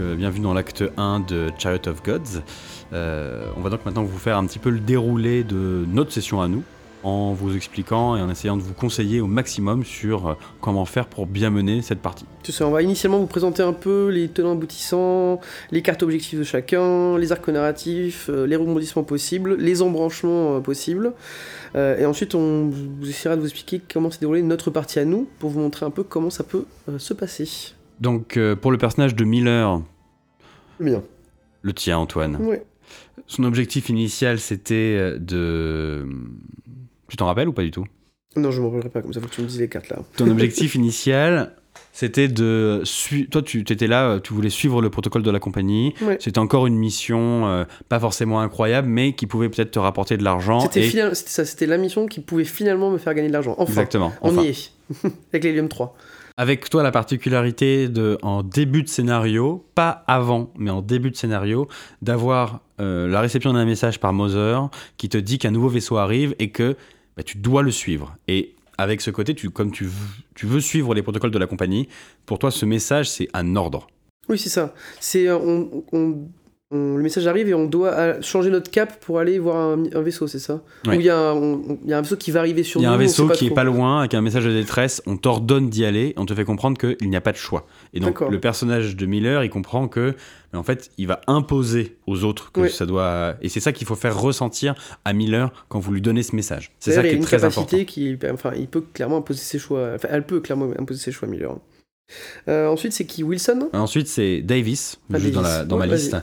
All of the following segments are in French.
euh, bienvenue dans l'acte 1 de Chariot of Gods. Euh, on va donc maintenant vous faire un petit peu le déroulé de notre session à nous, en vous expliquant et en essayant de vous conseiller au maximum sur euh, comment faire pour bien mener cette partie. Tout ça, on va initialement vous présenter un peu les tenants aboutissants, les cartes objectifs de chacun, les arcs narratifs, les rebondissements possibles, les embranchements possibles. Et ensuite, on vous essaiera de vous expliquer comment s'est déroulée notre partie à nous, pour vous montrer un peu comment ça peut se passer. Donc euh, pour le personnage de Miller, Le tien Antoine, Ouais. son objectif initial c'était euh, de... Tu t'en rappelles ou pas du tout? Non, je m'en rappellerai pas comme ça, faut que tu me dises les cartes là. Ton objectif initial, c'était de... sui- Toi, tu étais là, euh, tu voulais suivre le protocole de la compagnie. Ouais. C'était encore une mission euh, pas forcément incroyable, mais qui pouvait peut-être te rapporter de l'argent. C'était et- final- c'était ça, c'était la mission qui pouvait finalement me faire gagner de l'argent. Enfin, Exactement. on enfin. y est. Avec l'Helium 3. Avec toi, la particularité de, en début de scénario, pas avant, mais en début de scénario, d'avoir euh, la réception d'un message par Moser qui te dit qu'un nouveau vaisseau arrive et que bah, tu dois le suivre. Et avec ce côté, tu, comme tu tu veux suivre les protocoles de la compagnie, pour toi, ce message, c'est un ordre. Oui, c'est ça. C'est euh, on- le message arrive et on doit euh, changer notre cap pour aller voir un, un vaisseau, c'est ça? Ouais. Il y, a un- on- il y a un vaisseau qui va arriver sur Il y a nous. un vaisseau qui est pas loin, avec un message de détresse, on t'ordonne d'y aller, on te fait comprendre qu'il n'y a pas de choix. Et donc le personnage de Miller, il comprend que, mais en fait, il va imposer aux autres que Ouais. ça doit... Et c'est ça qu'il faut faire ressentir à Miller quand vous lui donnez ce message. C'est ça qui est une très capacité important. qui, enfin, il peut clairement imposer ses choix. Enfin, elle peut clairement imposer ses choix, Miller. Euh, ensuite, c'est qui Wilson? Ensuite, c'est Davis, Ah, juste dans, Davis. la, dans ma liste.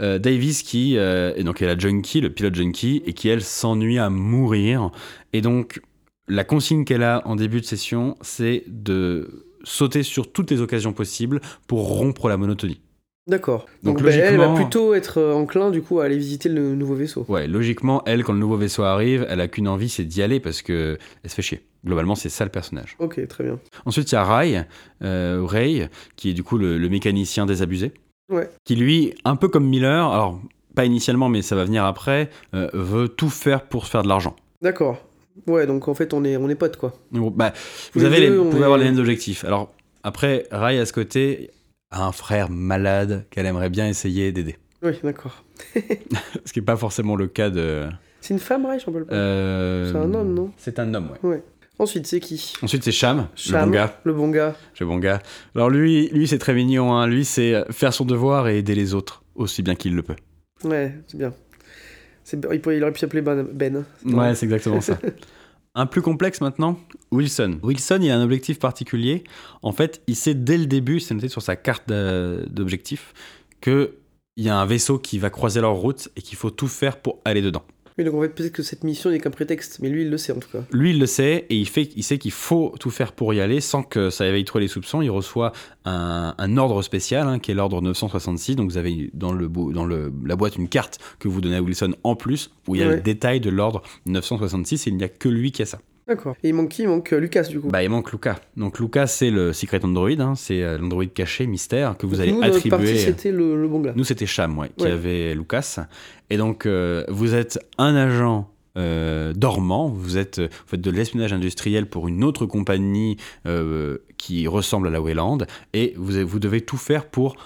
Euh, Davis qui euh, est donc est la junkie, le pilote junkie, et qui elle s'ennuie à mourir. Et donc la consigne qu'elle a en début de session, c'est de sauter sur toutes les occasions possibles pour rompre la monotonie. D'accord. Donc, Donc, bah, elle va plutôt être euh, enclin du coup à aller visiter le nouveau vaisseau. Ouais, logiquement, elle, quand le nouveau vaisseau arrive, elle a qu'une envie, c'est d'y aller parce que elle se fait chier. Globalement, c'est ça le personnage. Ok, très bien. Ensuite, il y a Ray, euh, Ray, qui est du coup le, le mécanicien désabusé. Ouais. Qui lui, un peu comme Miller, alors pas initialement, mais ça va venir après, euh, veut tout faire pour se faire de l'argent. D'accord. Ouais, donc en fait, on est, on est potes quoi. Bah, vous avez les, vous pouvez est- avoir les mêmes objectifs. Alors après, Ray à ce côté a un frère malade qu'elle aimerait bien essayer d'aider. Oui, d'accord. Ce qui n'est pas forcément le cas de. C'est une femme, j'en peux pas. euh, C'est un homme, non C'est un homme, ouais. Ensuite, c'est qui? Ensuite, c'est Cham, le Cham, bon gars. Le bon gars. Le bon gars. Alors lui, lui c'est très mignon. Hein. Lui, c'est faire son devoir et aider les autres aussi bien qu'il le peut. Ouais, c'est bien. Il, pourrait- il aurait pu s'appeler Ben. ben. Ouais, c'est exactement ça. Un plus complexe maintenant, Wilson. Wilson, il a un objectif particulier. En fait, il sait dès le début, c'est noté sur sa carte d'objectif, qu'il y a un vaisseau qui va croiser leur route et qu'il faut tout faire pour aller dedans. Oui, donc en fait, peut-être que cette mission n'est qu'un prétexte, mais lui, il le sait en tout cas. Lui, il le sait et il, fait, il sait qu'il faut tout faire pour y aller sans que ça éveille trop les soupçons. Il reçoit un, un ordre spécial qui est l'ordre 966. Donc, vous avez dans, le, dans le, la boîte une carte que vous donnez à Wilson en plus où il y a Ouais. le détail de l'ordre 966 et il n'y a que lui qui a ça. D'accord. Et il manque qui? Il manque euh, Lucas du coup. Bah, il manque Luca. Donc, Luca, c'est le secret android. hein. c'est euh, l'android caché, mystère, que vous Donc allez nous, notre partie, attribuer. c'était le, le bon gars. Nous, c'était Cham, ouais, qui Ouais. avait Lucas. Et donc, euh, vous êtes un agent euh, dormant, vous êtes, vous faites de l'espionnage industriel pour une autre compagnie euh, qui ressemble à la Wayland, et vous, vous devez tout faire pour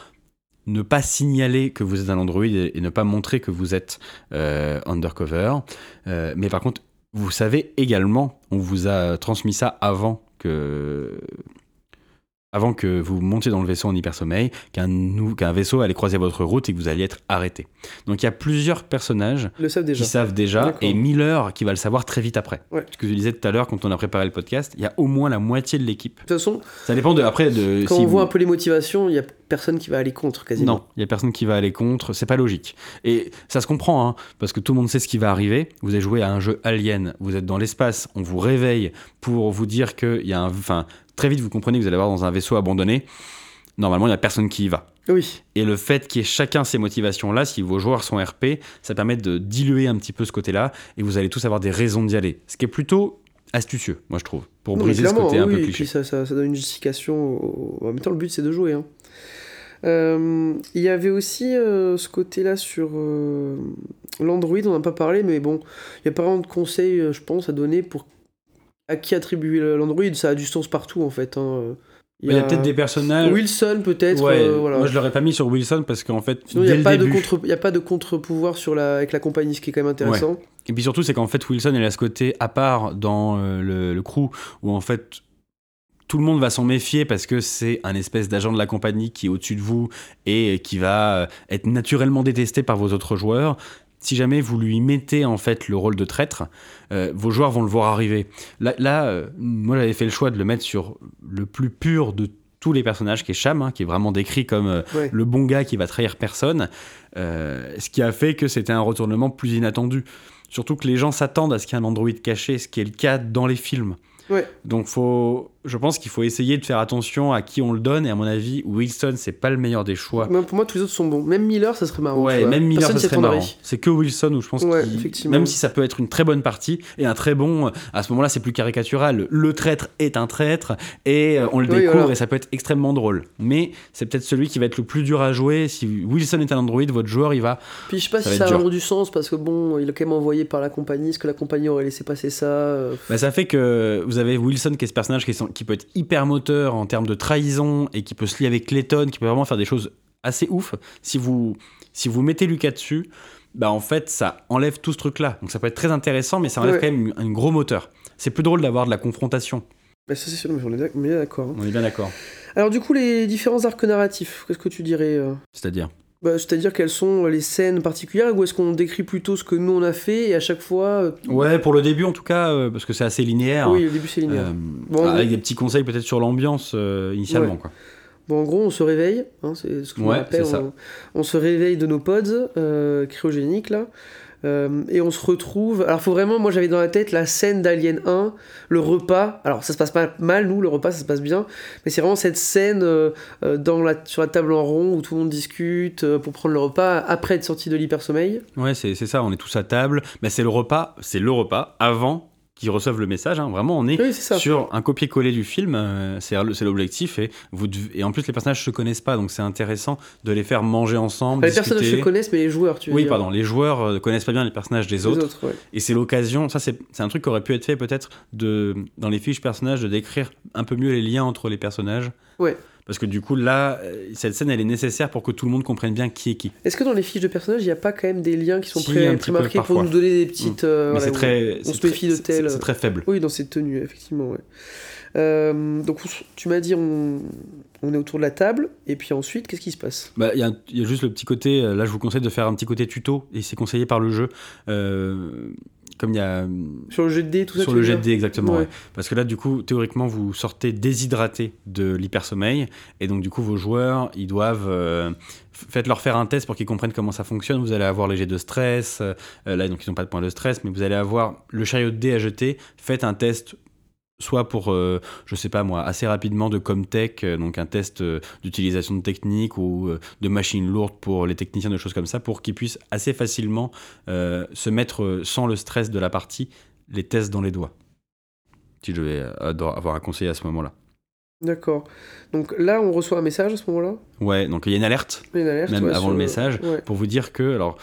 ne pas signaler que vous êtes un android et, et ne pas montrer que vous êtes euh, undercover. Euh, mais par contre, vous savez également, on vous a transmis ça avant que avant que vous montiez dans le vaisseau en hypersommeil, qu'un qu'un vaisseau allait croiser votre route et que vous alliez être arrêté. Donc il y a plusieurs personnages le savent qui savent déjà, et Miller qui va le savoir très vite après. Ouais. Ce que je disais tout à l'heure quand on a préparé le podcast, il y a au moins la moitié de l'équipe. De toute façon, Ça dépend de après de quand si on vous- voit un peu les motivations, il y a personne qui va aller contre quasiment. non, il y a personne qui va aller contre, c'est pas logique. Et ça se comprend, hein, parce que tout le monde sait ce qui va arriver. Vous avez joué à un jeu Alien, vous êtes dans l'espace, on vous réveille pour vous dire qu'il y a un. Enfin, très vite vous comprenez que vous allez avoir dans un vaisseau abandonné. Normalement, il n'y a personne qui y va. Oui. Et le fait qu'il y ait chacun ces motivations-là, si vos joueurs sont RP, ça permet de diluer un petit peu ce côté-là, et vous allez tous avoir des raisons d'y aller. Ce qui est plutôt astucieux, moi je trouve, pour briser ce côté un peu et cliché. puis ça, ça, ça donne une justification. au- En même temps, le but c'est de jouer. hein. Euh, Il y avait aussi euh, ce côté-là sur euh, l'Android, on n'a pas parlé, mais bon, il n'y a pas vraiment de conseils, euh, je pense, à donner pour à qui attribuer l'Android. Ça a du sens partout en fait. hein. Il y a, peut-être des personnages. Wilson, peut-être. Ouais, euh, voilà. Moi, je l'aurais pas mis sur Wilson parce qu'en fait, il n'y a, pas de contre- y a pas de contre-pouvoir sur la... avec la compagnie, ce qui est quand même intéressant. Et puis surtout, c'est qu'en fait, Wilson, il a ce côté à part dans euh, le, le crew où en fait. Tout le monde va s'en méfier parce que c'est un espèce d'agent de la compagnie qui est au-dessus de vous et qui va euh, être naturellement détesté par vos autres joueurs. Si jamais vous lui mettez en fait le rôle de traître, euh, vos joueurs vont le voir arriver. Là, là, euh, moi j'avais fait le choix de le mettre sur le plus pur de tous les personnages, qui est Cham, hein, qui est vraiment décrit comme euh, Ouais. le bon gars qui va trahir personne, ce qui a fait que c'était un retournement plus inattendu. Surtout que les gens s'attendent à ce qu'il y ait un androïde caché, ce qui est le cas dans les films. Ouais. Donc faut, je pense qu'il faut essayer de faire attention à qui on le donne, et à mon avis, Wilson, c'est pas le meilleur des choix. Même Pour moi, tous les autres sont bons. Même Miller, ça serait marrant. Ouais, même Miller, Personne ça serait marrant. C'est que Wilson où je pense Ouais, qu'il- effectivement. même si ça peut être une très bonne partie et un très bon, à ce moment-là, c'est plus caricatural. Le traître est un traître et euh, on le Oui, découvre voilà. et ça peut être extrêmement drôle. Mais c'est peut-être celui qui va être le plus dur à jouer. Si Wilson est un android, votre joueur, il va. Puis je sais pas Ça si ça a du sens parce que bon, il est quand même envoyé par la compagnie. Est-ce que la compagnie aurait laissé passer ça euh, Bah, ça fait que vous avez Wilson qui est ce personnage qui, est- qui peut être hyper moteur en termes de trahison et qui peut se lier avec Clayton, qui peut vraiment faire des choses assez ouf. Si vous, si vous mettez Lucas dessus, bah en fait ça enlève tout ce truc-là. Donc ça peut être très intéressant, mais ça enlève Ouais. quand même un gros moteur. C'est plus drôle d'avoir de la confrontation. bah, Ça, c'est sûr, mais on est est d'accord. hein. On est bien d'accord. Alors, du coup, les différents arcs narratifs, qu'est-ce que tu dirais euh? C'est-à-dire? Bah, C'est-à-dire quelles sont les scènes particulières ou est-ce qu'on décrit plutôt ce que nous on a fait et à chaque fois. euh, Ouais, pour le début en tout cas, euh, parce que c'est assez linéaire. Oui, au début c'est linéaire. Euh, Bon, avec des petits conseils peut-être sur l'ambiance euh, initialement. Ouais. Quoi. Bon, en gros, on se réveille, hein, c'est ce me Ouais, ça. On, on se réveille de nos pods cryogéniques là. Euh, et on se retrouve. Alors, faut vraiment. Moi, j'avais dans la tête la scène d'Alien 1, le repas. Alors, ça se passe pas mal, nous, le repas, ça se passe bien. Mais c'est vraiment cette scène euh, euh, dans la, sur la table en rond où tout le monde discute pour prendre le repas après être sorti de l'hypersommeil. Ouais, c'est ça, on est tous à table. Mais c'est le repas, c'est le repas avant qu'ils reçoivent le message. hein. Vraiment, on est Oui, sur un copier-coller du film. euh, c'est l'objectif. Et, vous devez- et en plus, les personnages se connaissent pas, donc c'est intéressant de les faire manger ensemble. Enfin, les personnages se connaissent, mais les joueurs, tu veux Oui, dire. pardon, les joueurs euh, connaissent pas bien les personnages des Les autres. autres, ouais. Et c'est l'occasion, ça c'est un truc qui aurait pu être fait peut-être dans les fiches personnages de décrire un peu mieux les liens entre les personnages. Ouais. Parce que du coup là, euh, cette scène elle est nécessaire pour que tout le monde comprenne bien qui est qui. Est-ce que dans les fiches de personnages, il n'y a pas quand même des liens qui sont Si, peu, prémarqués pour nous donner des petites. euh, voilà, où- très, on se très- méfie de tel- C'est très faible. Oui, dans cette tenue, effectivement, ouais. Euh, donc, tu m'as dit, on, on est autour de la table, et puis ensuite, qu'est-ce qui se passe? Bah, Il y, a un- il y a juste le petit côté, euh, là je vous conseille de faire un petit côté tuto, et c'est conseillé par le jeu. Euh, comme il y a Sur le jet de dés, tout ça sur le veux jet dire de dés exactement Ouais. ouais. parce que là du coup théoriquement vous sortez déshydraté de l'hypersommeil et donc du coup vos joueurs ils doivent euh, faites-leur faire un test pour qu'ils comprennent comment ça fonctionne vous allez avoir les jets de stress euh, là donc ils n'ont pas de point de stress mais vous allez avoir le chariot de dés à jeter faites un test soit pour, euh, je sais pas moi, assez rapidement de Comtech, euh, donc un test euh, d'utilisation de techniques ou euh, de machines lourdes pour les techniciens, de choses comme ça, pour qu'ils puissent assez facilement se mettre sans le stress de la partie les tests dans les doigts. Si je devais ador- avoir un conseil à ce moment-là. D'accord. Donc là, on reçoit un message à ce moment-là? Ouais, donc il y a une alerte Une alerte Même ouais, avant le message. Ouais. pour vous dire que, alors,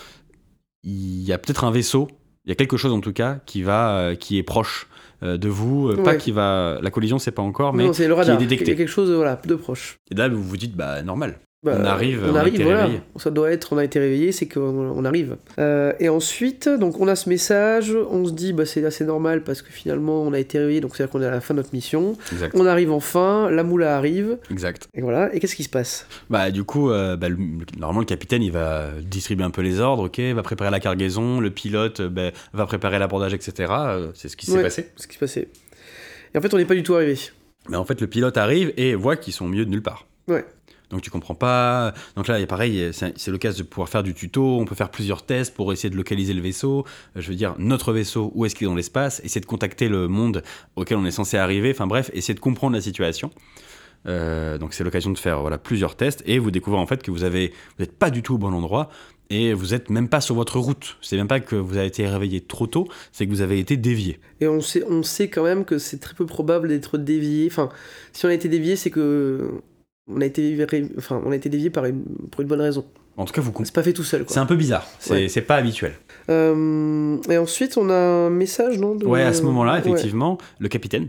il y a peut-être un vaisseau, il y a quelque chose en tout cas qui va, qui est proche de vous, euh, pas qui va, la collision c'est pas encore, mais non, c'est le radar. qui est détecté. Il y a quelque chose voilà, de proche. Et là, vous vous dites, bah, normal. Bah, On arrive, on on a arrive, été voilà. réveillé. Ça doit être, on a été réveillé, c'est qu'on on arrive. Euh, et ensuite, donc on a ce message, on se dit, bah c'est assez normal parce que finalement on a été réveillé, donc c'est-à-dire qu'on est à la fin de notre mission. Exact. On arrive enfin, la moula arrive, Exact. et voilà. Et qu'est-ce qui se passe? Bah, du coup, euh, bah, le- normalement, le capitaine, il va distribuer un peu les ordres, ok, va préparer la cargaison, le pilote euh, bah, va préparer l'abordage, etc. C'est ce qui s'est Ouais. passé. Ce qui se passait. Et en fait, on n'est pas du tout arrivé. Mais en fait, le pilote arrive et voit qu'ils sont au milieu de nulle part. Ouais. Donc tu comprends pas. Donc là, pareil, c'est l'occasion de pouvoir faire du tuto. On peut faire plusieurs tests pour essayer de localiser le vaisseau. Euh, Je veux dire, notre vaisseau, où est-ce qu'il est dans l'espace? Essayer de contacter le monde auquel on est censé arriver. Enfin bref, essayer de comprendre la situation. Euh, donc c'est l'occasion de faire voilà, plusieurs tests et vous découvrez en fait que vous avez vous n'êtes pas du tout au bon endroit et vous êtes même pas sur votre route. C'est même pas que vous avez été réveillé trop tôt, c'est que vous avez été dévié. Et on sait, on sait quand même que c'est très peu probable d'être dévié. Enfin, si on a été dévié, c'est que on a été, ré- enfin, on a été dévié par une, pour une bonne raison. En tout cas, vous comprenez. C'est pas fait tout seul. C'est un peu bizarre. C'est Ouais. pas habituel. Euh, et ensuite, on a un message, non de- Ouais, à ce moment-là, Ouais. effectivement, le capitaine,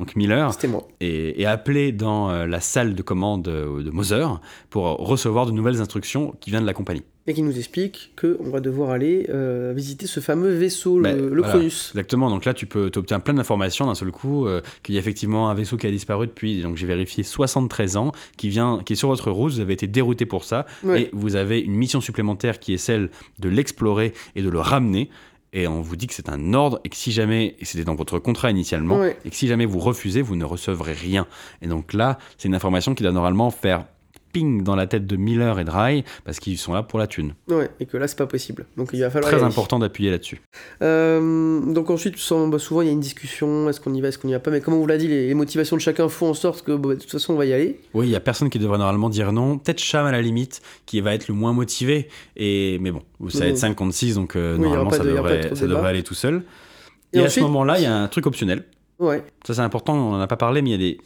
donc Miller, moi. est, est appelé dans euh, la salle de commande euh, de Moser pour recevoir de nouvelles instructions qui viennent de la compagnie. Et qui nous explique qu'on va devoir aller euh, visiter ce fameux vaisseau, Bah, le, le voilà. Cronus. Exactement, donc là tu peux obtiens plein d'informations d'un seul coup, euh, qu'il y a effectivement un vaisseau qui a disparu depuis, donc j'ai vérifié 73 ans, qui, vient, qui est sur votre route, vous avez été dérouté pour ça, Ouais. et vous avez une mission supplémentaire qui est celle de l'explorer et de le ramener. Et on vous dit que c'est un ordre et que si jamais, et c'était dans votre contrat initialement, Ouais. et que si jamais vous refusez, vous ne recevrez rien. Et donc là, c'est une information qui doit normalement faire ping dans la tête de Miller et Dry parce qu'ils sont là pour la thune. Ouais, et que là, c'est pas possible. Donc il va falloir. Très important d'appuyer là-dessus. Euh, donc ensuite, bah, souvent il y a une discussion, est-ce qu'on y va, est-ce qu'on y va pas, mais comme on vous l'a dit, les, les motivations de chacun font en sorte que bah, de toute façon on va y aller. Oui, il y a personne qui devrait normalement dire non. Peut-être Cham à la limite, qui va être le moins motivé. Et mais bon, ça va être bon. 5 contre 6, donc euh, Oui, normalement ça, de- devrait, ça aller tout seul. Et Et, à ce moment-là, il y a un truc optionnel. Ouais, Ça c'est important, on n'en a pas parlé, mais il y a des...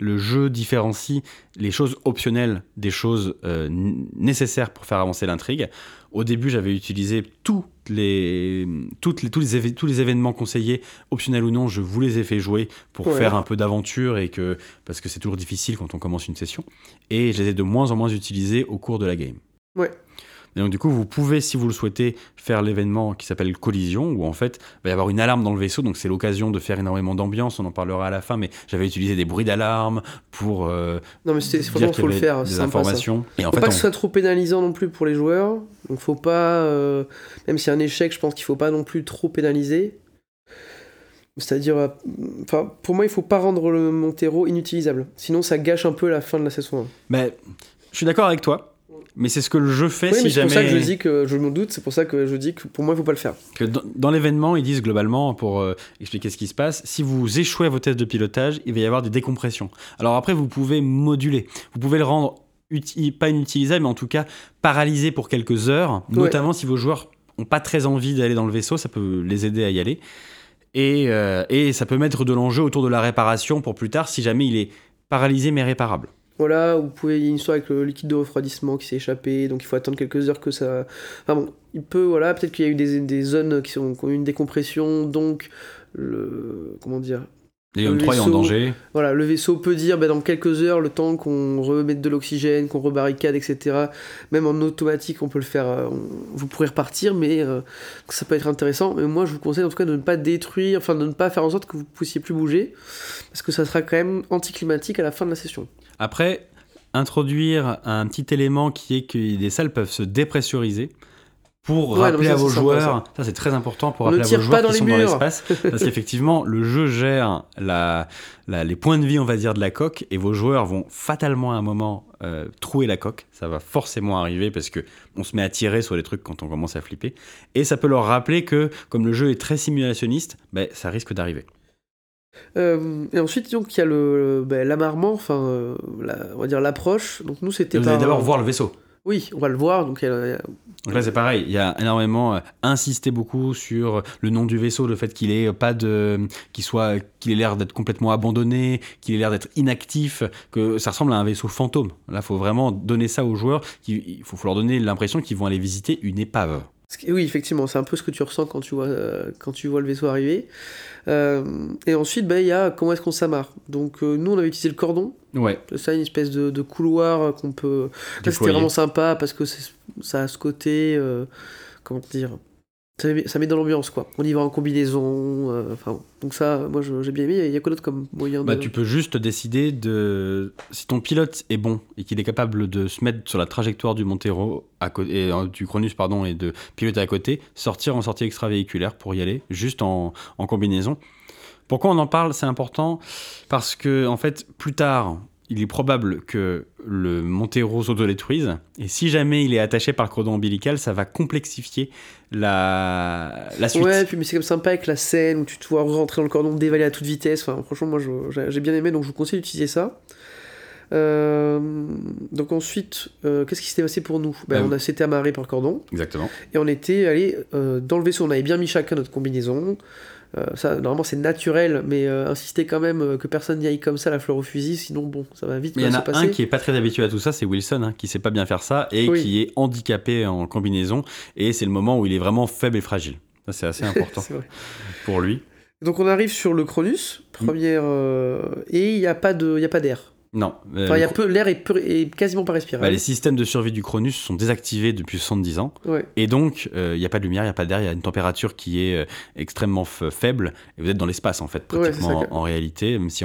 le jeu différencie les choses optionnelles des choses euh, nécessaires pour faire avancer l'intrigue. Au début, j'avais utilisé toutes les, toutes les, tous, les tous les événements conseillés, optionnels ou non, je vous les ai fait jouer pour Ouais. faire un peu d'aventure et que parce que c'est toujours difficile quand on commence une session. Et je les ai de moins en moins utilisés au cours de la game. Ouais. Et donc du coup, vous pouvez, si vous le souhaitez, faire l'événement qui s'appelle collision, où en fait, il va y avoir une alarme dans le vaisseau, donc c'est l'occasion de faire énormément d'ambiance, on en parlera à la fin, mais j'avais utilisé des bruits d'alarme pour euh, non mais c'est y faut le faire, c'est sympa ça. informations. Et en Faut fait, pas on- que ce soit trop pénalisant non plus pour les joueurs, donc faut pas, euh, même s'il y a un échec, je pense qu'il faut pas non plus trop pénaliser. C'est-à-dire, euh, enfin, pour moi, il faut pas rendre le Montero inutilisable. Sinon, ça gâche un peu la fin de la saison 1. Mais je suis d'accord avec toi, mais c'est ce que le jeu fait Oui, si mais c'est jamais. pour ça que je dis que je me doute, c'est pour ça que je dis que pour moi, il faut pas le faire. que dans, dans l'événement, ils disent globalement, pour euh, expliquer ce qui se passe, si vous échouez à vos tests de pilotage, il va y avoir des décompressions. Alors après, vous pouvez moduler. Vous pouvez le rendre pas inutilisable, mais en tout cas paralysé pour quelques heures, Ouais. notamment si vos joueurs n'ont pas très envie d'aller dans le vaisseau, ça peut les aider à y aller. Et, euh, et ça peut mettre de l'enjeu autour de la réparation pour plus tard, si jamais il est paralysé mais réparable. Voilà, vous pouvez, il y a une histoire avec le liquide de refroidissement qui s'est échappé, donc il faut attendre quelques heures que ça. Enfin bon, il peut, voilà, peut-être qu'il y a eu des, des zones qui, sont, qui ont eu une décompression, donc le. Comment dire L'Hélium Le 3 est en vaisseau- danger. Voilà, le vaisseau peut dire bah, dans quelques heures, le temps qu'on remette de l'oxygène, qu'on rebarricade, etc. Même en automatique, on peut le faire, euh, on- vous pourrez repartir, mais euh, ça peut être intéressant. Mais moi, je vous conseille en tout cas de ne pas détruire, enfin de ne pas faire en sorte que vous puissiez plus bouger, parce que ça sera quand même anticlimatique à la fin de la session. Après, introduire un petit élément qui est que les salles peuvent se dépressuriser pour Ouais, rappeler ça, à vos joueurs, ça, c'est très important pour On rappeler à vos joueurs dans qui sont dans murs. l'espace, parce qu'effectivement, le jeu gère la, la- les points de vie, on va dire, de la coque, et vos joueurs vont fatalement à un moment euh, trouer la coque, ça va forcément arriver parce que on se met à tirer sur les trucs quand on commence à flipper, et ça peut leur rappeler que, comme le jeu est très simulationniste, ben, ça risque d'arriver. Euh, et ensuite, donc, il y a le, ben, l'amarrement, enfin, euh, la- on va dire l'approche. Donc, nous, c'était Vous allez d'abord voir le vaisseau. Oui, on va le voir. Donc, il y a- il y a- Donc là, c'est pareil. Il y a énormément euh, insisté beaucoup sur le nom du vaisseau, le fait qu'il ait pas de, qu'il soit, qu'il ait l'air d'être complètement abandonné, qu'il ait l'air d'être inactif, que ça ressemble à un vaisseau fantôme. Là, faut vraiment donner ça aux joueurs. Il faut, faut leur donner l'impression qu'ils vont aller visiter une épave. Oui, effectivement, c'est un peu ce que tu ressens quand tu vois, euh, quand tu vois le vaisseau arriver. Euh, et ensuite, ben, il y a comment est-ce qu'on s'amarre. Donc, euh, nous, on avait utilisé le cordon. Ouais. Ça, une espèce de, de couloir qu'on peut. Là, c'était vraiment sympa parce que ça a ce côté. comment dire ça met, ça met dans l'ambiance, quoi. On y va en combinaison. euh, Enfin, donc, ça, moi, j'ai bien aimé. Il y a quoi d'autre comme moyen Bah, de. tu peux juste décider de si ton pilote est bon et qu'il est capable de se mettre sur la trajectoire du Montero à côté et, euh, du Cronus pardon et de piloter à côté, sortir en sortie extravéhiculaire pour y aller, juste en, en combinaison. Pourquoi on en parle C'est important parce que en fait plus tard il est probable que le Montero s'autodétruise et si jamais il est attaché par le cordon ombilical, ça va complexifier la, la suite. Ouais, puis mais c'est comme sympa avec la scène où tu te vois rentrer dans le cordon, dévaler à toute vitesse. Enfin, franchement, moi, j'ai bien aimé, donc je vous conseille d'utiliser ça. Euh, donc ensuite, euh, qu'est-ce qui s'était passé pour nous? Ben, Euh, On a s'était amarré par le cordon Exactement. et on était allé euh, dans le vaisseau. On avait bien mis chacun notre combinaison. Euh, ça, normalement, c'est naturel, mais euh, insister quand même euh, que personne n'y aille comme ça la fleur au fusil, sinon bon, ça va vite Mais il y en a passer. un qui est pas très habitué à tout ça, c'est Wilson, hein, qui sait pas bien faire ça et Oui. qui est handicapé en combinaison. Et c'est le moment où il est vraiment faible et fragile. C'est assez important pour lui. Donc on arrive sur le Cronus, première, euh, et il n'y a pas de, il y a pas d'air. Non. euh, Enfin, il y a le- peu, l'air est, quasiment pas bah, respirable. les systèmes de survie du Cronus sont désactivés depuis 70 ans. Ouais. Et donc, euh, il n'y a pas de lumière, il n'y a pas d'air, il y a une température qui est euh, extrêmement faible. Et vous êtes dans l'espace, en fait, pratiquement en, en réalité, même si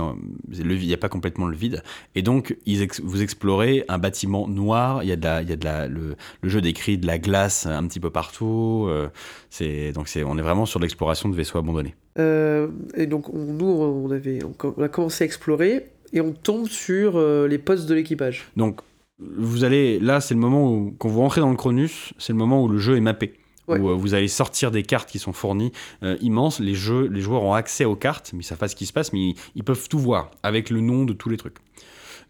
il n'y a pas complètement le vide. Et donc, ils ex- vous explorez un bâtiment noir, il y a, de la, il y a de la, le, le jeu décrit de la glace un petit peu partout. euh, c'est, donc, c'est, on est vraiment sur l'exploration de vaisseaux abandonnés. Euh, et donc on, nous, on, avait, on a commencé à explorer et on tombe sur euh, les postes de l'équipage. Donc, vous allez, là, c'est le moment où, quand vous rentrez dans le Cronus, c'est le moment où le jeu est mappé. Ouais. Où euh, vous allez sortir des cartes qui sont fournies euh, immenses. Les, jeux, les joueurs ont accès aux cartes, mais ils savent pas ce qui se passe, mais ils, ils peuvent tout voir avec le nom de tous les trucs.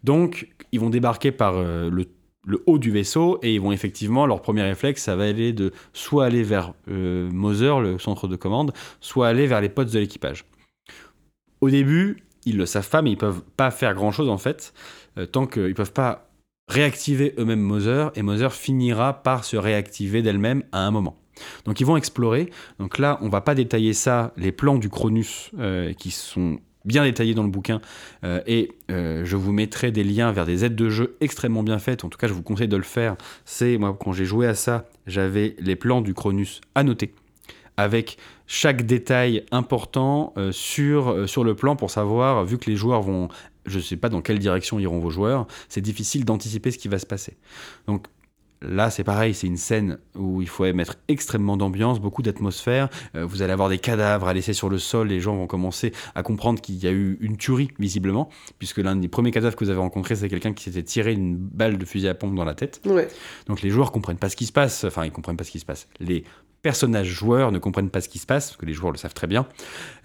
Donc, ils vont débarquer par le, le haut du vaisseau et ils vont effectivement, leur premier réflexe, ça va aller de soit aller vers euh, Mother, le centre de commande, soit aller vers les potes de l'équipage. Au début, ils le savent pas, mais ils peuvent pas faire grand chose en fait, euh, tant qu'ils peuvent pas réactiver eux-mêmes Mother, et Mother finira par se réactiver d'elle-même à un moment. Donc ils vont explorer. Donc là, on va pas détailler ça, les plans du Cronus euh, qui sont bien détaillés dans le bouquin, euh, et je vous mettrai des liens vers des aides de jeu extrêmement bien faites. En tout cas, je vous conseille de le faire. C'est moi quand j'ai joué à ça, j'avais les plans du Cronus annotés avec chaque détail important euh, sur, euh, sur le plan pour savoir, vu que les joueurs vont, je ne sais pas dans quelle direction iront vos joueurs, c'est difficile d'anticiper ce qui va se passer. Donc là, c'est pareil, c'est une scène où il faut mettre extrêmement d'ambiance, beaucoup d'atmosphère. Euh, vous allez avoir des cadavres à laisser sur le sol, les gens vont commencer à comprendre qu'il y a eu une tuerie, visiblement, puisque l'un des premiers cadavres que vous avez rencontré, c'est quelqu'un qui s'était tiré une balle de fusil à pompe dans la tête. Ouais. Donc les joueurs comprennent pas ce qui se passe, enfin ils comprennent pas ce qui se passe. Les personnages joueurs ne comprennent pas ce qui se passe, parce que les joueurs le savent très bien.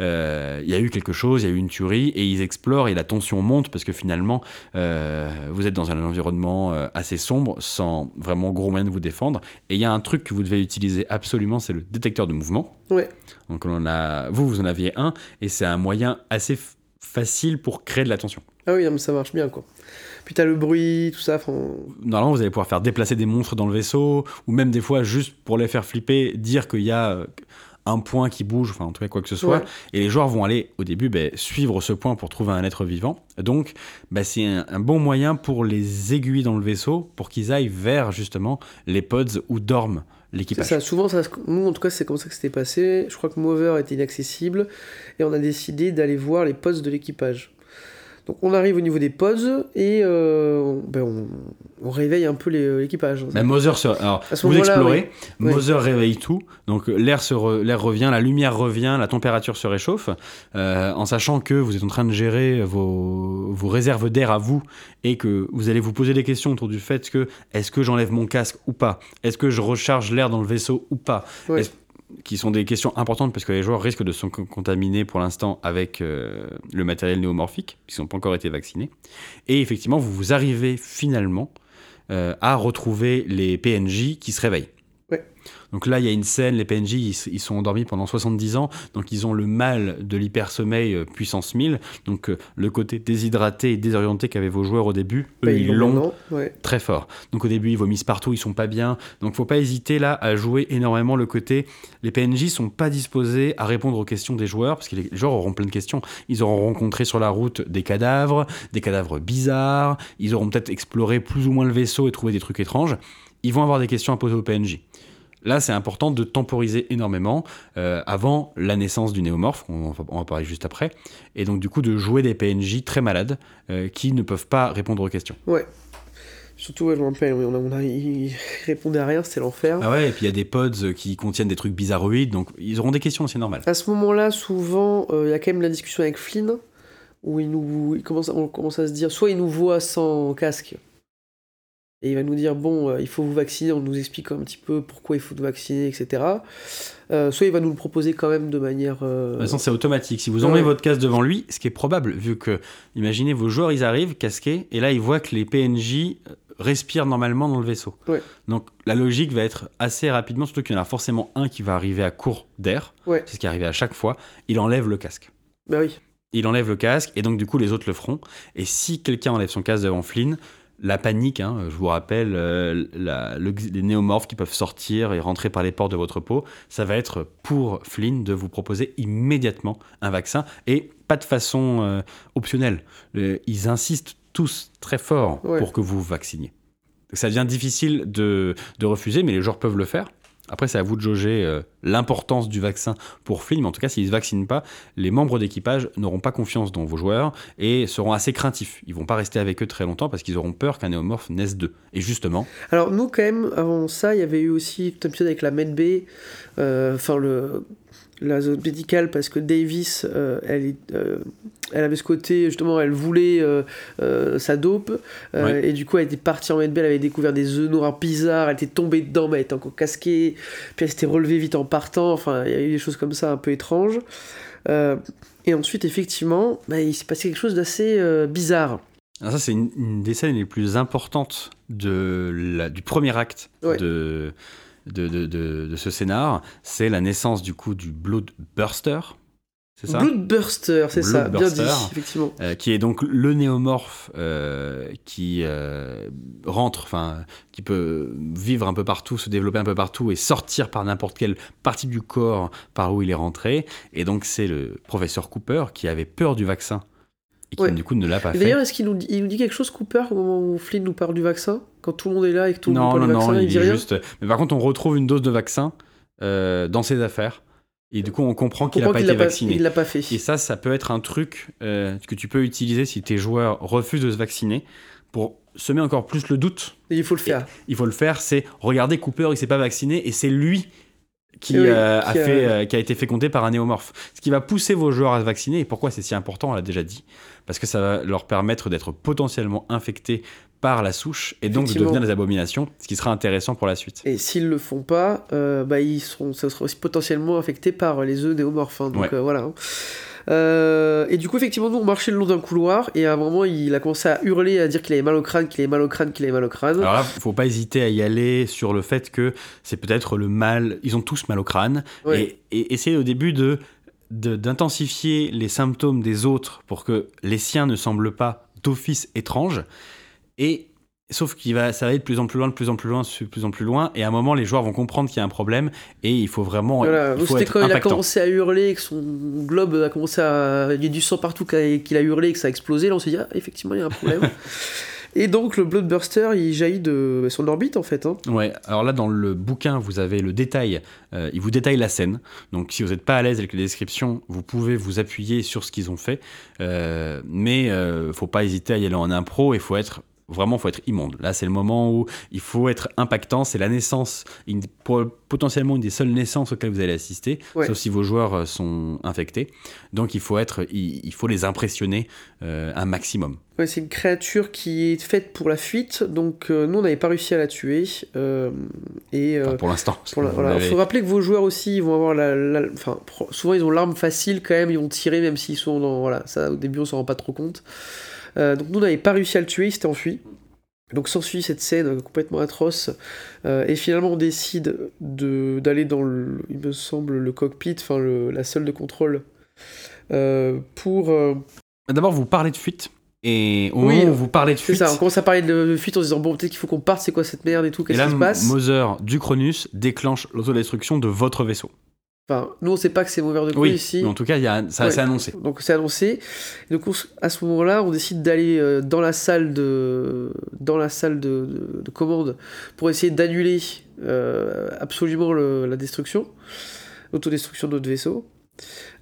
Euh, Il y a eu quelque chose, il y a eu une tuerie, et ils explorent, et la tension monte, parce que finalement, euh, vous êtes dans un environnement euh, assez sombre, sans vraiment gros moyen de vous défendre, et il y a un truc que vous devez utiliser absolument, c'est le détecteur de mouvement. Ouais. Donc on a, vous, vous en aviez un, et c'est un moyen assez facile pour créer de la tension. Ah oui, non, mais ça marche bien quoi. Puis t'as le bruit, tout ça. Normalement, vous allez pouvoir faire déplacer des monstres dans le vaisseau, ou même des fois, juste pour les faire flipper, dire qu'il y a euh, un point qui bouge, enfin en tout cas quoi que ce soit. Ouais. Et les joueurs vont aller au début ben, suivre ce point pour trouver un être vivant. Donc, ben, c'est un, un bon moyen pour les aiguiller dans le vaisseau, pour qu'ils aillent vers justement les pods où dorment l'équipage. ça, souvent, ça, nous en tout cas, c'est comme ça que c'était passé. Je crois que Mover était inaccessible et on a décidé d'aller voir les postes de l'équipage. Donc on arrive au niveau des pods et euh, on, ben, on, on réveille un peu les- l'équipage. Ben, Mother se- alors, vous explorez, oui. Oui. Mother réveille tout, donc euh, l'air se re- l'air revient, la lumière revient, la température se réchauffe, euh, en sachant que vous êtes en train de gérer vos, vos réserves d'air à vous et que vous allez vous poser des questions autour du fait que est-ce que j'enlève mon casque ou pas, est-ce que je recharge l'air dans le vaisseau ou pas? Qui sont des questions importantes parce que les joueurs risquent de se con- contaminer pour l'instant avec euh, le matériel néomorphique, qui n'ont pas encore été vaccinés. Et effectivement, vous vous arrivez finalement euh, à retrouver les PNJ qui se réveillent. Donc là, il y a une scène, les PNJ, ils, sont endormis pendant 70 ans, donc ils ont le mal de l'hypersommeil euh, puissance 1000, donc euh, le côté déshydraté et désorienté qu'avaient vos joueurs au début, eux, Ben, ils l'ont ouais. très fort. Donc au début, ils vomissent partout, ils sont pas bien. Donc faut pas hésiter là à jouer énormément le côté. Les PNJ sont pas disposés à répondre aux questions des joueurs parce que les joueurs auront plein de questions. Ils auront rencontré sur la route des cadavres, des cadavres bizarres. Ils auront peut-être exploré plus ou moins le vaisseau et trouvé des trucs étranges. Ils vont avoir des questions à poser aux PNJ. Là, c'est important de temporiser énormément euh, avant la naissance du néomorphe, on va, on va parler juste après, et donc du coup de jouer des PNJ très malades euh, qui ne peuvent pas répondre aux questions. Ouais. Surtout, ouais, je me rappelle, oui, on a, on a, ils répondaient à rien, c'était l'enfer. Ah ouais, et puis il y a des pods qui contiennent des trucs bizarroïdes, donc ils auront des questions, c'est normal. À ce moment-là, souvent, euh, il y a quand même la discussion avec Flynn, où il nous, il commence, on commence à se dire, soit il nous voit sans casque, et il va nous dire, bon, euh, il faut vous vacciner, on nous explique un petit peu pourquoi il faut vous vacciner, etc. Euh, soit il va nous le proposer quand même de manière... euh, De toute façon, c'est automatique. Si vous Ouais. votre casque devant lui, ce qui est probable, vu que, imaginez, vos joueurs, ils arrivent casqués, et là, ils voient que les PNJ respirent normalement dans le vaisseau. Ouais. Donc, la logique va être assez rapidement, surtout qu'il y en a forcément un qui va arriver à court d'air. Ouais. C'est ce qui est arrivé à chaque fois. Il enlève le casque. Bah oui. Il enlève le casque, et donc, du coup, les autres le feront. Et si quelqu'un enlève son casque devant Flynn, la panique, hein, je vous rappelle, euh, la- le- les néomorphes qui peuvent sortir et rentrer par les portes de votre peau, ça va être pour Flynn de vous proposer immédiatement un vaccin et pas de façon euh, optionnelle. Euh, ils insistent tous très fort Ouais. pour que vous vous vacciniez. Ça devient difficile de, de refuser, mais les joueurs peuvent le faire. Après, c'est à vous de jauger euh, l'importance du vaccin pour Flynn, mais en tout cas, s'ils ne se vaccinent pas, les membres d'équipage n'auront pas confiance dans vos joueurs et seront assez craintifs. Ils vont pas rester avec eux très longtemps parce qu'ils auront peur qu'un néomorphe naisse d'eux. Et justement, Alors nous quand même avant ça il y avait eu aussi tout un épisode avec la MedB, euh, enfin le la zone médicale parce que Davis euh, elle est, euh, elle avait ce côté justement elle voulait euh, sa dope Ouais. et du coup elle était partie en MedB elle avait découvert des œufs noirs bizarres elle était tombée dedans mais elle était encore casquée puis elle s'était relevée vite en partant enfin il y a eu des choses comme ça un peu étranges et ensuite effectivement bah, il s'est passé quelque chose d'assez bizarre alors ça c'est une, une des scènes les plus importantes de la- du premier acte Ouais. de, de, de, de- de ce scénar. C'est la naissance du coup du Bloodburster. C'est ça? Bloodburster c'est ça bien dit effectivement Euh, qui est donc le néomorphe euh, qui euh, rentre, enfin, qui peut vivre un peu partout, se développer un peu partout et sortir par n'importe quelle partie du corps par où il est rentré. Et donc c'est le professeur Cooper qui avait peur du vaccin et qui Ouais. du coup ne l'a pas fait. D'ailleurs, est-ce qu'il nous, dit, il nous dit quelque chose, Cooper, au moment où Flynn nous parle du vaccin Quand tout le monde est là et que tout le monde Non, parle non, du non, vaccin, il il dit rien juste. Mais par contre, on retrouve une dose de vaccin euh, dans ses affaires. Et du coup, on comprend qu'il n'a pas été vacciné. Il l'a pas fait. Et ça, ça peut être un truc euh, que tu peux utiliser si tes joueurs refusent de se vacciner pour semer encore plus le doute. Et il faut le faire. Il faut le faire, c'est regarder Cooper, il s'est pas vacciné et c'est lui qui, Et oui, euh, qui a fait, euh, qui a été fécondé par un néomorphe. Ce qui va pousser vos joueurs à se vacciner. Et pourquoi c'est si important, on l'a déjà dit. Parce que ça va leur permettre d'être potentiellement infectés par la souche et donc de devenir des abominations, ce qui sera intéressant pour la suite. Et s'ils le font pas, euh, bah, ils seront, ça sera aussi potentiellement affecté par les œufs néomorphes. hein, donc Ouais. euh, voilà. Euh, et du coup, effectivement, nous on marchait le long d'un couloir et à un moment il a commencé à hurler, à dire qu'il avait mal au crâne, qu'il avait mal au crâne, qu'il avait mal au crâne. Alors là, faut pas hésiter à y aller sur le fait que c'est peut-être le mal. Ils ont tous mal au crâne. Ouais. Et, et essayer au début de de- d'intensifier les symptômes des autres pour que les siens ne semblent pas d'office étranges. Et sauf qu'il va, ça va aller de plus en plus loin, de plus en plus loin, de plus en plus loin. Et à un moment, les joueurs vont comprendre qu'il y a un problème et il faut vraiment. Voilà, c'était quand il a impactant. commencé à hurler, et que son globe a commencé à. Il y a du sang partout qu'il a- hurlé et que ça a explosé. Là, on s'est dit, ah, effectivement, il y a un problème. et donc, le Bloodburster, il jaillit de son orbite, en fait. hein. Ouais, alors là dans le bouquin, vous avez le détail, euh, il vous détaille la scène. Donc si vous n'êtes pas à l'aise avec les descriptions, vous pouvez vous appuyer sur ce qu'ils ont fait. Euh, mais euh, faut pas hésiter à y aller en impro, il faut être vraiment faut être immonde. Là, c'est le moment où il faut être impactant, c'est la naissance, une- potentiellement une des seules naissances auxquelles vous allez assister, Ouais. sauf si vos joueurs euh, sont infectés. Donc il faut être il, il faut les impressionner euh, un maximum. Ouais, c'est une créature qui est faite pour la fuite, donc euh, nous, on n'avait pas réussi à la tuer. euh, et. euh, Enfin, pour l'instant. vous voilà. l'avez- faut rappeler que vos joueurs aussi, ils vont avoir la, la- souvent ils ont l'arme facile quand même, ils vont tirer même s'ils sont dans, voilà, ça au début on s'en rend pas trop compte. Euh, donc nous on n'avait pas réussi à le tuer, il s'était enfui. Donc s'ensuit cette scène euh, complètement atroce, euh, et finalement on décide de d'aller dans le, il me semble, le cockpit, enfin la salle de contrôle, euh, pour, euh, D'abord, vous parlez de fuite. Et au Oui, moment où vous parlez de c'est fuite, ça, on commence à parler de, fuite en se disant bon peut-être qu'il faut qu'on parte, c'est quoi cette merde et tout, et qu'est-ce là, qui se passe? Moser du Cronus déclenche l'autodestruction de votre vaisseau. Enfin, nous on sait pas que c'est mauvais de quoi Oui, ici. mais en tout cas, y a, ça Ouais. c'est annoncé. Donc c'est annoncé. Et donc on à ce moment-là, on décide d'aller euh, dans la salle de dans la salle de, de- de commande pour essayer d'annuler euh, absolument le- la destruction, l'autodestruction de notre vaisseau.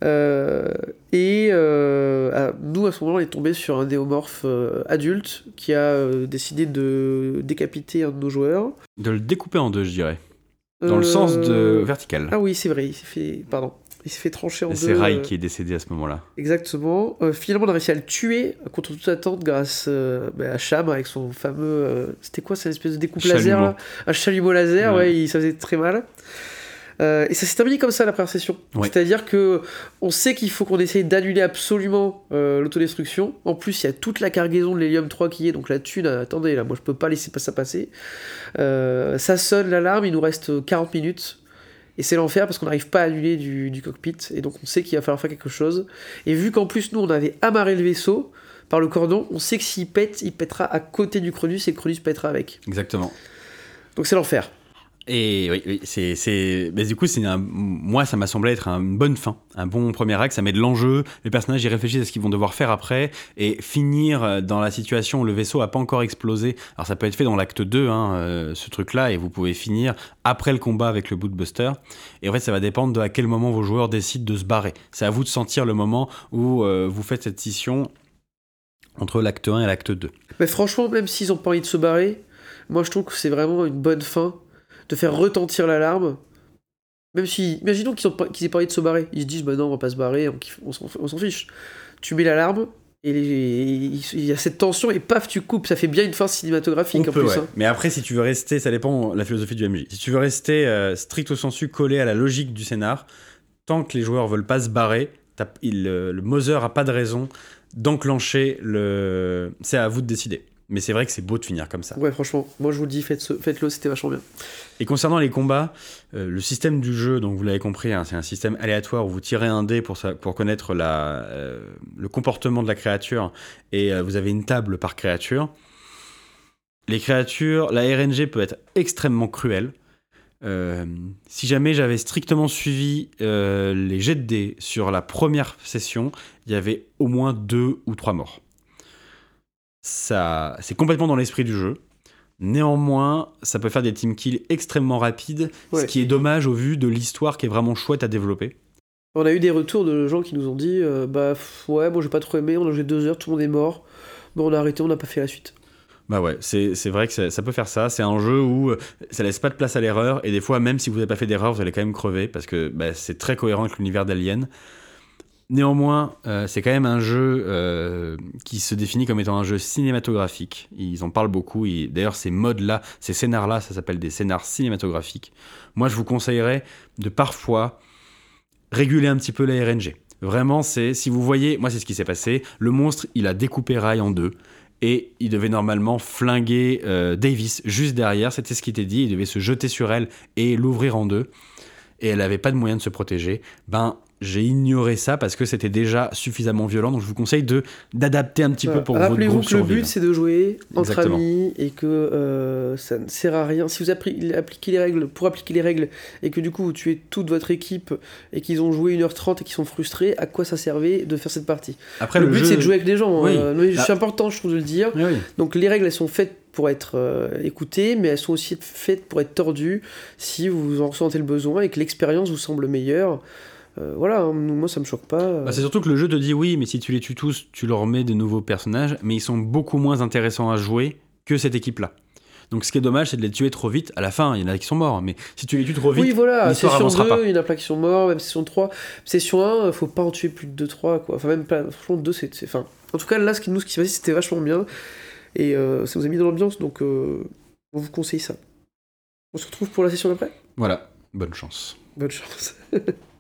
Euh, et euh, nous à ce moment-là, on est tombé sur un néomorphe adulte qui a décidé de décapiter un de nos joueurs. De le découper en deux, je dirais. Dans le Euh, sens de vertical. Ah oui, c'est vrai. Il s'est fait pardon. Il s'est fait trancher en deux. c'est Rai euh, qui est décédé à ce moment-là. Exactement. Euh, finalement, on a réussi à le tuer contre toute attente grâce euh, bah, à Cham avec son fameux. euh, C'était quoi cette espèce de découpe laser là? Un chalumeau laser, Ouais. ouais, il, ça faisait très mal. Euh, et ça s'est terminé comme ça la première session. Ouais. C'est-à-dire que on sait qu'il faut qu'on essaye d'annuler absolument euh, l'autodestruction. En plus, il y a toute la cargaison de l'hélium 3 qui est, donc la thune, euh, attendez, là, moi je peux pas laisser ça passer. Euh, ça sonne l'alarme, il nous reste 40 minutes. Et c'est l'enfer parce qu'on n'arrive pas à annuler du, du cockpit. Et donc on sait qu'il va falloir faire quelque chose. Et vu qu'en plus nous on avait amarré le vaisseau, par le cordon, on sait que s'il pète, il pètera à côté du Cronus et le Cronus pètera avec. Exactement. Donc c'est l'enfer. Et oui, c'est, du coup, moi, ça m'a semblé être une bonne fin, un bon premier acte. Ça met de l'enjeu. Les personnages y réfléchissent à ce qu'ils vont devoir faire après. Et finir dans la situation où le vaisseau n'a pas encore explosé. Alors, ça peut être fait dans l'acte 2, hein, euh, ce truc-là, et vous pouvez finir après le combat avec le Bootbuster. Et en fait, ça va dépendre de à quel moment vos joueurs décident de se barrer. C'est à vous de sentir le moment où euh, vous faites cette scission entre l'acte 1 et l'acte 2. Mais franchement, même s'ils n'ont pas envie de se barrer, moi je trouve que c'est vraiment une bonne fin de faire retentir l'alarme. Même si, imaginons qu'ils aient envie de se barrer. Ils se disent, bah non, on va pas se barrer, on, s'en fiche. Tu mets l'alarme, et il y a cette tension, et paf, tu coupes. Ça fait bien une fin cinématographique en plus. Hein. Mais après, si tu veux rester, ça dépend de la philosophie du MJ. Si tu veux rester euh, strict au sensu, collé à la logique du scénar, tant que les joueurs veulent pas se barrer, il, le Mother a pas de raison d'enclencher le. C'est à vous de décider. Mais c'est vrai que c'est beau de finir comme ça. Ouais, franchement, moi je vous dis, faites-le, c'était vachement bien. Et concernant les combats, euh, le système du jeu, donc vous l'avez compris, hein, c'est un système aléatoire où vous tirez un dé pour, pour connaître la, euh, le comportement de la créature et euh, vous avez une table par créature. Les créatures, la RNG peut être extrêmement cruelle. si jamais j'avais strictement suivi les jets de dés sur la première session, il y avait au moins deux ou trois morts ça, c'est complètement dans l'esprit du jeu. Néanmoins, ça peut faire des team kills extrêmement rapides, ce qui est dommage au vu de l'histoire qui est vraiment chouette à développer. On a eu des retours de gens qui nous ont dit euh, Bah ouais, moi j'ai pas trop aimé, on a joué deux heures, tout le monde est mort. Bon, on a arrêté, on n'a pas fait la suite. Bah ouais, c'est, vrai que ça, peut faire ça. C'est un jeu où euh, ça laisse pas de place à l'erreur, et des fois, même si vous n'avez pas fait d'erreur, vous allez quand même crever, parce que bah, c'est très cohérent avec l'univers d'Alien. Néanmoins, euh, c'est quand même un jeu euh, qui se définit comme étant un jeu cinématographique. Ils en parlent beaucoup. D'ailleurs, ces modes-là, ces scénars-là, ça s'appelle des scénars cinématographiques. Moi, je vous conseillerais de parfois réguler un petit peu la RNG. Vraiment, c'est si vous voyez, moi, c'est ce qui s'est passé. Le monstre, il a découpé Rai en deux. Et il devait normalement flinguer euh, Davis juste derrière. C'était ce qui était dit. Il devait se jeter sur elle et l'ouvrir en deux. Et elle n'avait pas de moyen de se protéger. Ben, j'ai ignoré ça parce que c'était déjà suffisamment violent. Donc je vous conseille de d'adapter un petit peu pour votre groupe que le but c'est de jouer entre amis et que euh, ça ne sert à rien. Si vous appliquez les règles pour appliquer les règles et que du coup vous tuez toute votre équipe et qu'ils ont joué 1h30 et qu'ils sont frustrés, à quoi ça servait de faire cette partie? Après, le, but c'est de jouer avec des gens. Oui. Euh, c'est important je trouve de le dire. Donc les règles elles sont faites pour être euh, écoutées, mais elles sont aussi faites pour être tordues si vous en ressentez le besoin et que l'expérience vous semble meilleure. Euh, voilà, hein, moi ça me choque pas. Bah, c'est surtout que le jeu te dit oui, mais si tu les tues tous, tu leur mets des nouveaux personnages, mais ils sont beaucoup moins intéressants à jouer que cette équipe-là. Donc ce qui est dommage, c'est de les tuer trop vite. À la fin, il y en a qui sont morts, mais si tu les tues trop vite, oui, voilà, session 2, il y en a plein qui sont morts, même session 3. Session 1, faut pas en tuer plus de 2-3, quoi. Enfin, même pas, franchement, 2, c'est. Enfin, en tout cas, là, ce qui, nous, ce qui s'est passé, c'était vachement bien. Et euh, ça nous a mis dans l'ambiance, donc euh, on vous conseille ça. On se retrouve pour la session d'après? Voilà, bonne chance. Bonne chance.